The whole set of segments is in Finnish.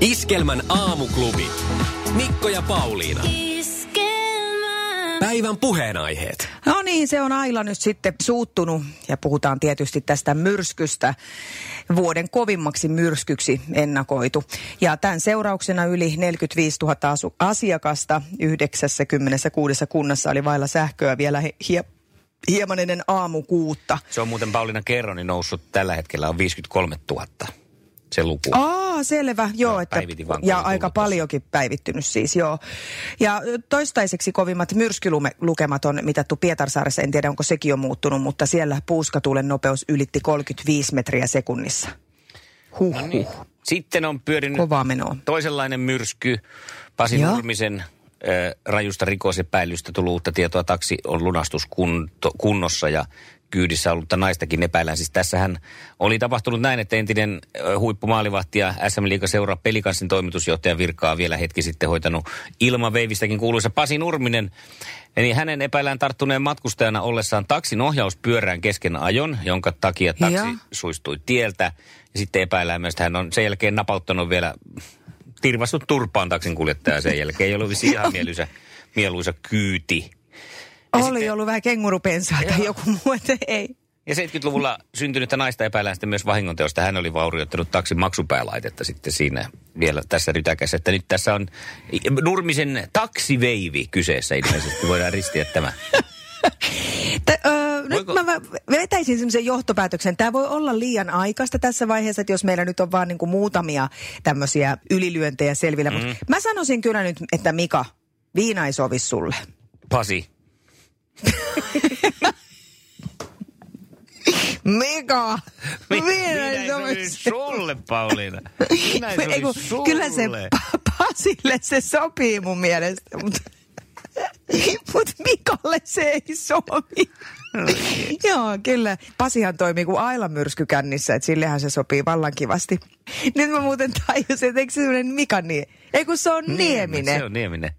Iskelmän aamuklubi. Mikko ja Pauliina. Päivän puheenaiheet. No niin, se on Aila nyt sitten suuttunut ja puhutaan tietysti tästä myrskystä. Vuoden kovimmaksi myrskyksi ennakoitu. Ja tämän seurauksena yli 45 000 asu- asiakasta 96 kunnassa oli vailla sähköä vielä hie- hieman ennen aamukuutta. Se on muuten Pauliina Kerroni noussut tällä hetkellä on 53 000 se luku. Aa, selvä, joo. Joo, että, ja aika paljonkin päivittynyt siis, joo. Ja toistaiseksi kovimmat myrskylukemat on mitattu Pietarsaaressa, en tiedä onko sekin jo muuttunut, mutta siellä puuskatuulen nopeus ylitti 35 metriä sekunnissa. Huh, No niin. Sitten on pyörinyt Kovaa menoa. toisenlainen myrsky. Pasi Joo. Nurmisen rajusta rikosepäilystä tullut uutta tietoa. Taksi on lunastuskunnossa ja kyydissä ollutta naistakin epäillään. Siis tässähän oli tapahtunut näin, että entinen huippumaalivahti ja SM Liiga seuraa pelikanssin toimitusjohtajan virkaa vielä hetki sitten hoitanut Ilma Veivistäkin kuuluisa Pasi Nurminen. Eli hänen epäillään tarttuneen matkustajana ollessaan taksin ohjauspyörään kesken ajon, jonka takia taksi Joo. suistui tieltä. Ja sitten epäillään myös, että hän on sen jälkeen napauttanut vielä tirvastut turpaan taksin kuljettaja sen jälkeen. Ei ollut ihan mieluisa, mieluisa kyyti. Ja Oli sitten- ollut vähän kengurupensaa tai joku muu, että ei. Ja 70-luvulla syntynyttä naista epäillään sitten myös vahingonteosta. Hän oli vaurioittanut taksin maksupäälaitetta sitten siinä vielä tässä rytäkässä. Että nyt tässä on Nurmisen taksiveivi kyseessä ilmeisesti. Voidaan ristiä tämä. T- öö, nyt Voiko- mä vetäisin semmoisen johtopäätöksen. Tämä voi olla liian aikaista tässä vaiheessa, että jos meillä nyt on vaan niinku muutamia tämmöisiä ylilyöntejä selvillä. Mm. Mutta mä sanoisin kyllä nyt, että Mika, viina ei sovi sulle. Pasi. Mika! Mi- Viina ei sulle, Pauliina. Minä ei Ei kun, sovi sulle. kyllä se Pa- Pasille se sopii mun mielestä, mutta mut Mikalle se ei sovi. Joo, kyllä. Pasihan toimii kuin myrsky kännissä, että sillehän se sopii vallan kivasti. Nyt mä muuten tajusin, että eikö se semmoinen Mika nie? Ei kun se on Nieminen. Se on Nieminen.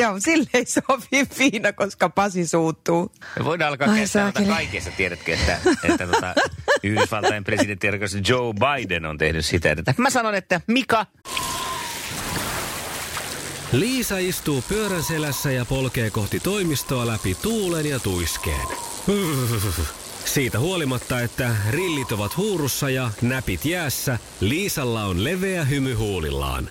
Joo, sille ei sovi viina, koska Pasi suuttuu. Me voidaan alkaa saakeli. kaikessa, tiedätkö, että, että tota, Yhdysvaltain presidentti Joe Biden on tehnyt sitä. Että mä sanon, että Mika, Liisa istuu pyörän selässä ja polkee kohti toimistoa läpi tuulen ja tuiskeen. Siitä huolimatta, että rillit ovat huurussa ja näpit jäässä, Liisalla on leveä hymy huulillaan.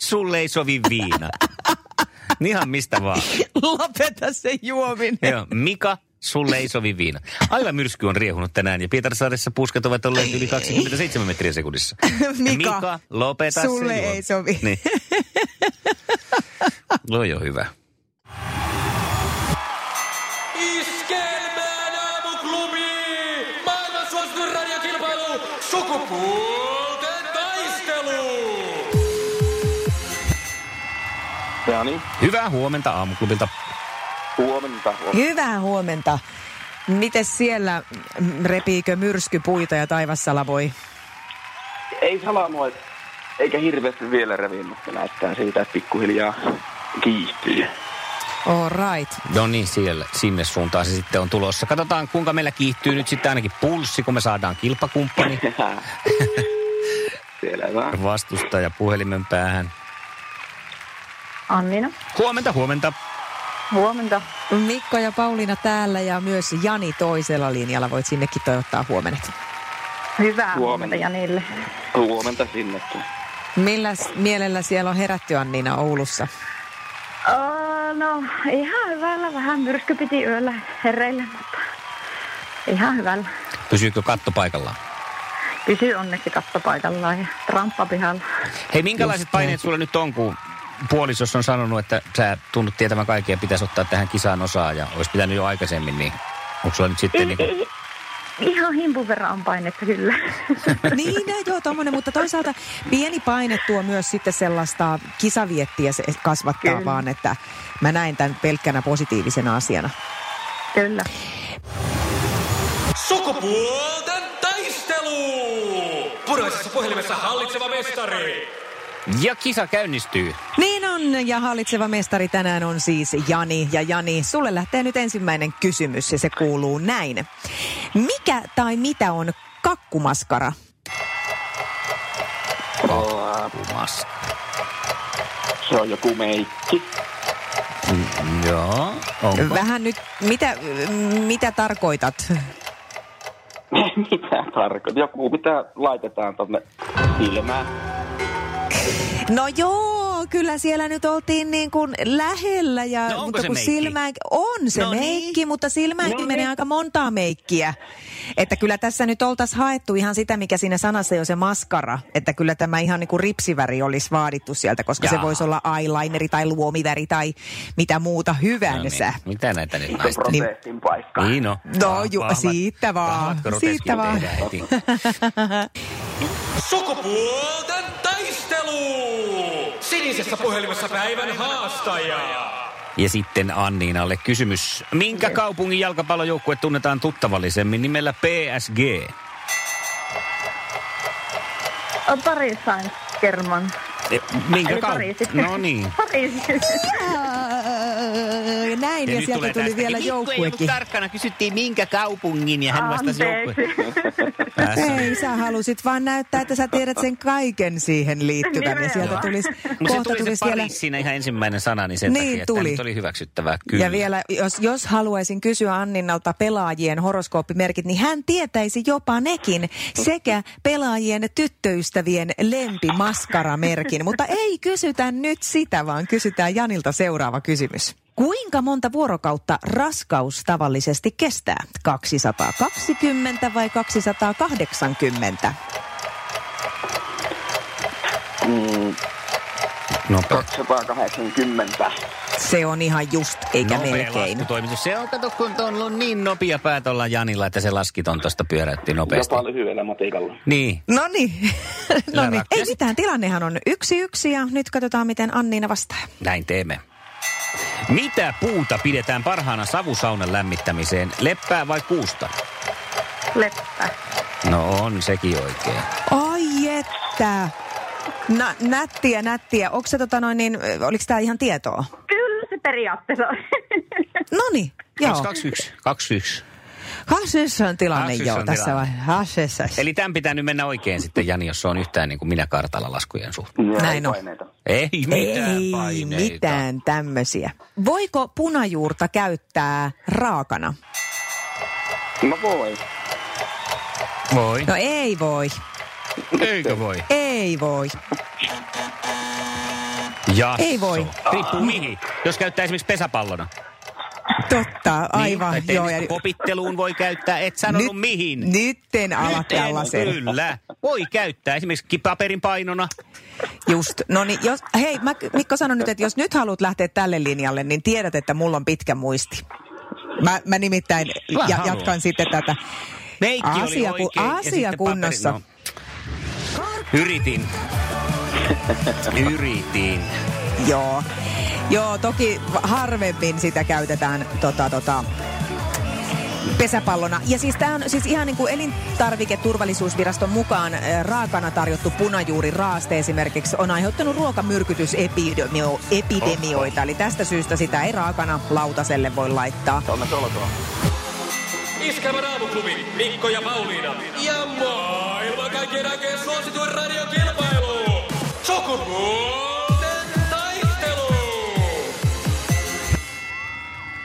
Sulle ei sovi viina. Ihan mistä vaan. Lopeta se juominen. Joo, Mika, sulle ei sovi viina. Aila myrsky on riehunut tänään ja Pietarsaaressa puskat ovat olleet yli 27 metriä sekunnissa. Mika, Mika lopeta sulle se ei sovi. Niin. No joo, hyvä. Ja niin, Hyvää huomenta aamuklubilta. huomenta. huomenta. Hyvää huomenta. Mites siellä repiikö myrsky puita ja taivassala voi? Ei salamoi, eikä hirveästi vielä revi, mutta näyttää siitä, että pikkuhiljaa kiihtyy. All right. No niin, siellä, sinne suuntaan se sitten on tulossa. Katsotaan, kuinka meillä kiihtyy nyt sitten ainakin pulssi, kun me saadaan kilpakumppani Selvä. vastustaja puhelimen päähän. Annina. Huomenta, huomenta. Huomenta. Mikko ja Pauliina täällä ja myös Jani toisella linjalla. Voit sinnekin toivottaa huomenet. Hyvää huomenta Huomenta. Janille. Huomenta sinnekin. Milläs mielellä siellä on herätty Anniina Oulussa? Oh, no, ihan hyvällä. Vähän myrsky piti yöllä hereille, mutta ihan hyvällä. Pysyykö katto paikallaan? Pysy onneksi katto paikallaan ja tramppa pihalla. Hei, minkälaiset paineet sulla nyt on, kun puolisos on sanonut, että sä tunnut tietämään kaikkea, pitäisi ottaa tähän kisaan osaa ja olisi pitänyt jo aikaisemmin, niin onko sulla nyt sitten niin kuin... ihan himpun verran on painetta kyllä. Niin, no, joo, tommonen, mutta toisaalta pieni paine tuo myös sitten sellaista kisaviettiä se kasvattaa Kyllä. vaan, että mä näen tämän pelkkänä positiivisena asiana. kyllä. Sukupuolten taistelu! Puraisessa puhelimessa hallitseva mestari. Ja kisa käynnistyy. Niin on, ja hallitseva mestari tänään on siis Jani. Ja Jani, sulle lähtee nyt ensimmäinen kysymys, ja se kuuluu näin. Mikä tai mitä on kakkumaskara? Kumas. Se on joku meikki. Joo, onko? Vähän nyt, mitä, mitä tarkoitat? mitä tarkoittaa? Joku, mitä laitetaan tonne silmään. No joo, kyllä siellä nyt oltiin niin kuin lähellä. Ja, No onko mutta se kun meikki? silmään, on se No niin. meikki, mutta silmäänkin No menee niin. aika montaa meikkiä. Että kyllä tässä nyt oltaisiin haettu ihan sitä, mikä siinä sanassa jo se maskara. Että kyllä tämä ihan niin kuin ripsiväri olisi vaadittu sieltä, koska se Jaa. voisi olla eyelineri tai luomiväri tai mitä muuta No hyvänsä. niin. Mitä näitä nyt Se naista? protestin paikka. Niin no. No ju, Vahvat- siitä vaan, vahvat siitä vaan. Sukupuolten taistelu! Sinisessä puhelimessa päivän haastaja. Ja sitten Anniinalle kysymys. Minkä kaupungin jalkapallojoukkue tunnetaan tuttavallisemmin nimellä PSG? On Paris Saint German. E, Minkä Eli kaup- Pariisi. No niin. Pariisi. Ja näin, ja, nyt sieltä tuli tästäkin. vielä Mikko ei ollut joukkuekin. tarkkana, kysyttiin minkä kaupungin ja hän vastasi joukkue. Ei, sä halusit vaan näyttää, että sä tiedät sen kaiken siihen liittyvän. Ja sieltä tulisi, Mutta se kohta tuli se tulisi vielä... siinä ihan ensimmäinen sana, niin sen Niin takia, että tuli. nyt oli hyväksyttävää. Kyllä. Ja vielä, jos, jos haluaisin kysyä Anninnalta pelaajien horoskooppimerkit, niin hän tietäisi jopa nekin sekä pelaajien tyttöystävien lempimaskaramerkin. Mutta ei kysytä nyt sitä, vaan kysytään Janilta seuraava kysymys. Kuinka monta vuorokautta raskaus tavallisesti kestää? 220 vai 280? Mm, Nopea, 280. Se on ihan just, eikä nopea melkein. laskutoimitus. Se on, kato, kun on ollut niin nopea päät olla Janilla, että se laski ton tuosta pyöräytti nopeasti. Jopa lyhyellä matikalla. Niin. No niin, no niin. Ei mitään, tilannehan on yksi yksi ja nyt katsotaan, miten Anniina vastaa. Näin teemme. Mitä puuta pidetään parhaana savusaunan lämmittämiseen? Leppää vai kuusta? Leppä. No on sekin oikein. Ai että. Na, nättiä, nättiä. Onko se tota noin niin, oliko tämä ihan tietoa? Kyllä se periaatteessa on. No niin, joo. 21. 21. Hasessa on tilanne Hasessa joo on tässä tilanne. vai? Hasessa. Eli tämän pitää nyt mennä oikein sitten, Jani, jos se on yhtään niin kuin minä kartalla laskujen suhteen. Näin on. paineita. Ei mitään Ei paineita. mitään tämmöisiä. Voiko punajuurta käyttää raakana? No voi. Voi. No ei voi. Eikö voi? Ei voi. Jasso. Ei voi. Riippuu mihin. Jos käyttää esimerkiksi pesäpallona. Totta, aivan. Niin, joo, tennis- kopitteluun voi käyttää. Et sanonut mihin. Nyt en ala Nyt en, tällaisen. Kyllä. Voi käyttää esimerkiksi paperin painona. Just, no niin, jos, hei, mä, Mikko sanon nyt, että jos nyt haluat lähteä tälle linjalle, niin tiedät, että mulla on pitkä muisti. Mä, mä nimittäin Mä ja, haluan. jatkan sitten tätä. Meikki oli Asia ku- oikein. ja asia kunnossa. Paperi, no. Yritin. Yritin. Joo. Joo, toki harvemmin sitä käytetään tota, tota, pesäpallona. Ja siis tämä on siis ihan niin kuin elintarviketurvallisuusviraston mukaan raakana tarjottu punajuuri raaste esimerkiksi on aiheuttanut ruokamyrkytysepidemioita. Eli tästä syystä sitä ei raakana lautaselle voi laittaa. Olkoon. Iskävä raamuklubi, Mikko ja Pauliina. Ja maailman kaikkien aikeen suosituen radiokilpailu. Sukupuolten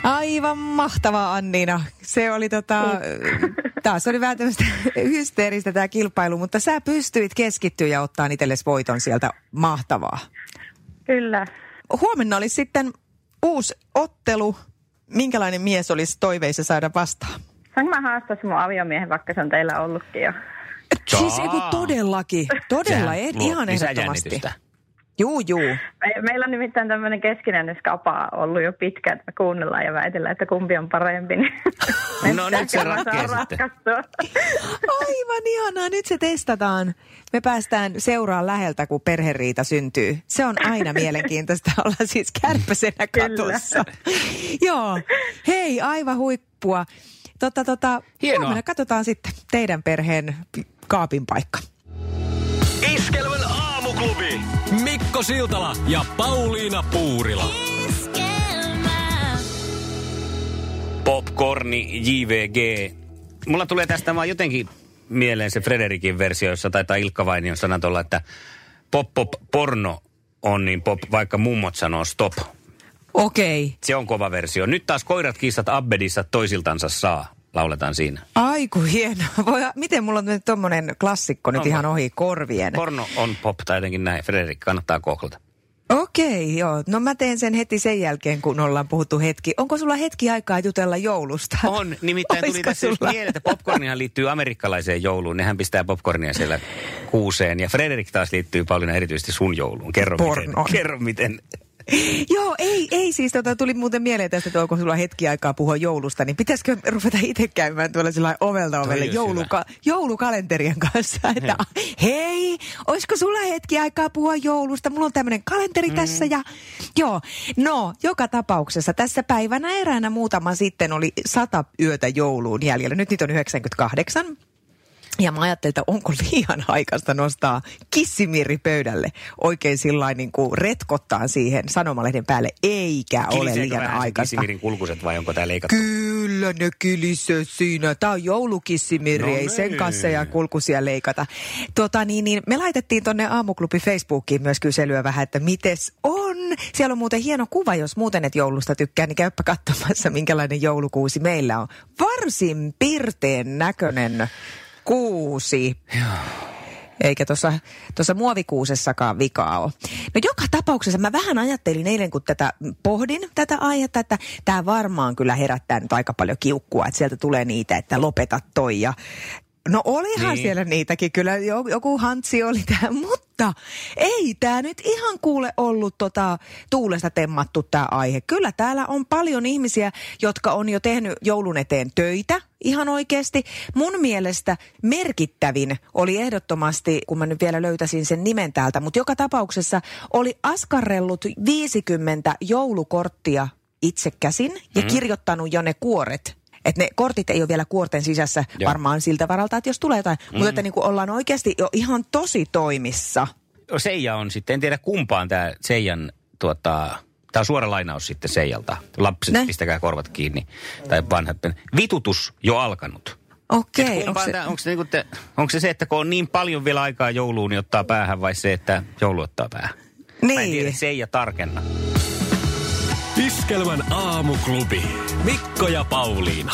Aivan mahtavaa Anniina. Se oli tota, Taas oli vähän tämmöistä hysteeristä tämä kilpailu, mutta sä pystyit keskittyä ja ottaa itsellesi voiton sieltä. Mahtavaa. Kyllä. Huomenna olisi sitten uusi ottelu. Minkälainen mies olisi toiveissa saada vastaan? Saanko mä haastaa mun aviomiehen, vaikka se on teillä ollutkin jo? Siis todellakin, todella, Sehän luo ihan ehdottomasti. Juu, juu. Me, meillä on nimittäin tämmöinen keskinäinen skapa ollut jo pitkään, että me kuunnellaan ja väitellään, että kumpi on parempi. Niin No nyt se ratkaistua. Aivan ihanaa, nyt se testataan. Me päästään seuraan läheltä, kun perheriita syntyy. Se on aina mielenkiintoista olla siis kärppäsenä Kyllä. katossa. Joo, hei, aivan huippua. Tota, tota, Hienoa. huomenna katsotaan sitten teidän perheen kaapin paikka. Iskelmän aamuklubi. Mikko Siltala ja Pauliina Puurila. Popcorni JVG. Mulla tulee tästä vaan jotenkin mieleen se Frederikin versio, jossa taitaa Ilkka Vainion sanat olla, että pop pop porno on niin pop, vaikka mummot sanoo stop. Okei. Se on kova versio. Nyt taas koirat kissat Abbedissa toisiltansa saa, lauletaan siinä. Aiku hienoa. Voi, miten mulla on nyt tommonen klassikko nyt Onko? ihan ohi korvien? Porno on pop tai jotenkin näin. Frederik, kannattaa googlata. Okei, joo. No mä teen sen heti sen jälkeen, kun ollaan puhuttu hetki. Onko sulla hetki aikaa jutella joulusta? On, nimittäin tuli Oisko tässä just sulla? mieleen, että popcornihan liittyy amerikkalaiseen jouluun. Nehän pistää popcornia siellä kuuseen. Ja Frederik taas liittyy Pauliina erityisesti sun jouluun. Kerro Pornoon. miten. Kerro miten. Joo, ei, ei siis. Tota, tuli muuten mieleen tästä, että onko sulla hetki aikaa puhua joulusta, niin pitäisikö ruveta itse käymään tuolla sillä ovelta ovelle jouluka- joulukalenterien kanssa, että hei, olisiko sulla hetki aikaa puhua joulusta? Mulla on tämmöinen kalenteri mm. tässä ja joo. No, joka tapauksessa tässä päivänä eräänä muutama sitten oli sata yötä jouluun jäljellä. Nyt niitä on 98. Ja mä ajattelin, että onko liian aikaista nostaa kissimiri pöydälle oikein sillä niin kuin retkottaa siihen sanomalehden päälle, eikä ole Kiliseekö liian vähän sen aikaista. Kissimirin kulkuset vai onko tää leikattu? Kyllä ne kilisee siinä. Tämä on joulukissimiri, No ei sen niin. kanssa ja kulkusia leikata. Tota, niin, niin, me laitettiin tonne Aamuklubi Facebookiin myös kyselyä vähän, että mites on. Siellä on muuten hieno kuva, jos muuten et joulusta tykkää, niin käyppä katsomassa, minkälainen joulukuusi meillä on. Varsin pirteen näköinen kuusi. Eikä tuossa tuossa muovikuusessakaan vikaa ole. No joka tapauksessa mä vähän ajattelin eilen, kun tätä pohdin, tätä aihetta, että tämä varmaan kyllä herättää nyt aika paljon kiukkua, että sieltä tulee niitä, että lopeta toi ja No olihan Niin. siellä niitäkin, kyllä jo- joku hantsi oli tämä, mutta ei tämä nyt ihan kuule ollut tota, tuulesta temmattu tämä aihe. Kyllä täällä on paljon ihmisiä, jotka on jo tehnyt joulun eteen töitä ihan oikeasti. Mun mielestä merkittävin oli ehdottomasti, kun mä nyt vielä löytäisin sen nimen täältä, mutta joka tapauksessa oli askarrellut 50 joulukorttia itse käsin ja Mm. kirjoittanut jo ne kuoret että ne kortit ei ole vielä kuorten sisässä Joo. Varmaan siltä varalta, että jos tulee jotain. Mm. Mutta että niin kuin ollaan oikeasti jo ihan tosi toimissa. Seija on sitten, en tiedä kumpaan tämä Seijan, tuota, tämä on suora lainaus sitten Seijalta. Lapset, Ne? pistäkää korvat kiinni. Tai vanhat. Vitutus jo alkanut. Okei, Et onko se... onko, se, niinku te, onko se se, että kun on niin paljon vielä aikaa jouluun, niin ottaa päähän, vai se, että joulu ottaa päähän? Mä en tiedä, Niin. Seija tarkenna. Iskelmän aamuklubi. Mikko ja Pauliina.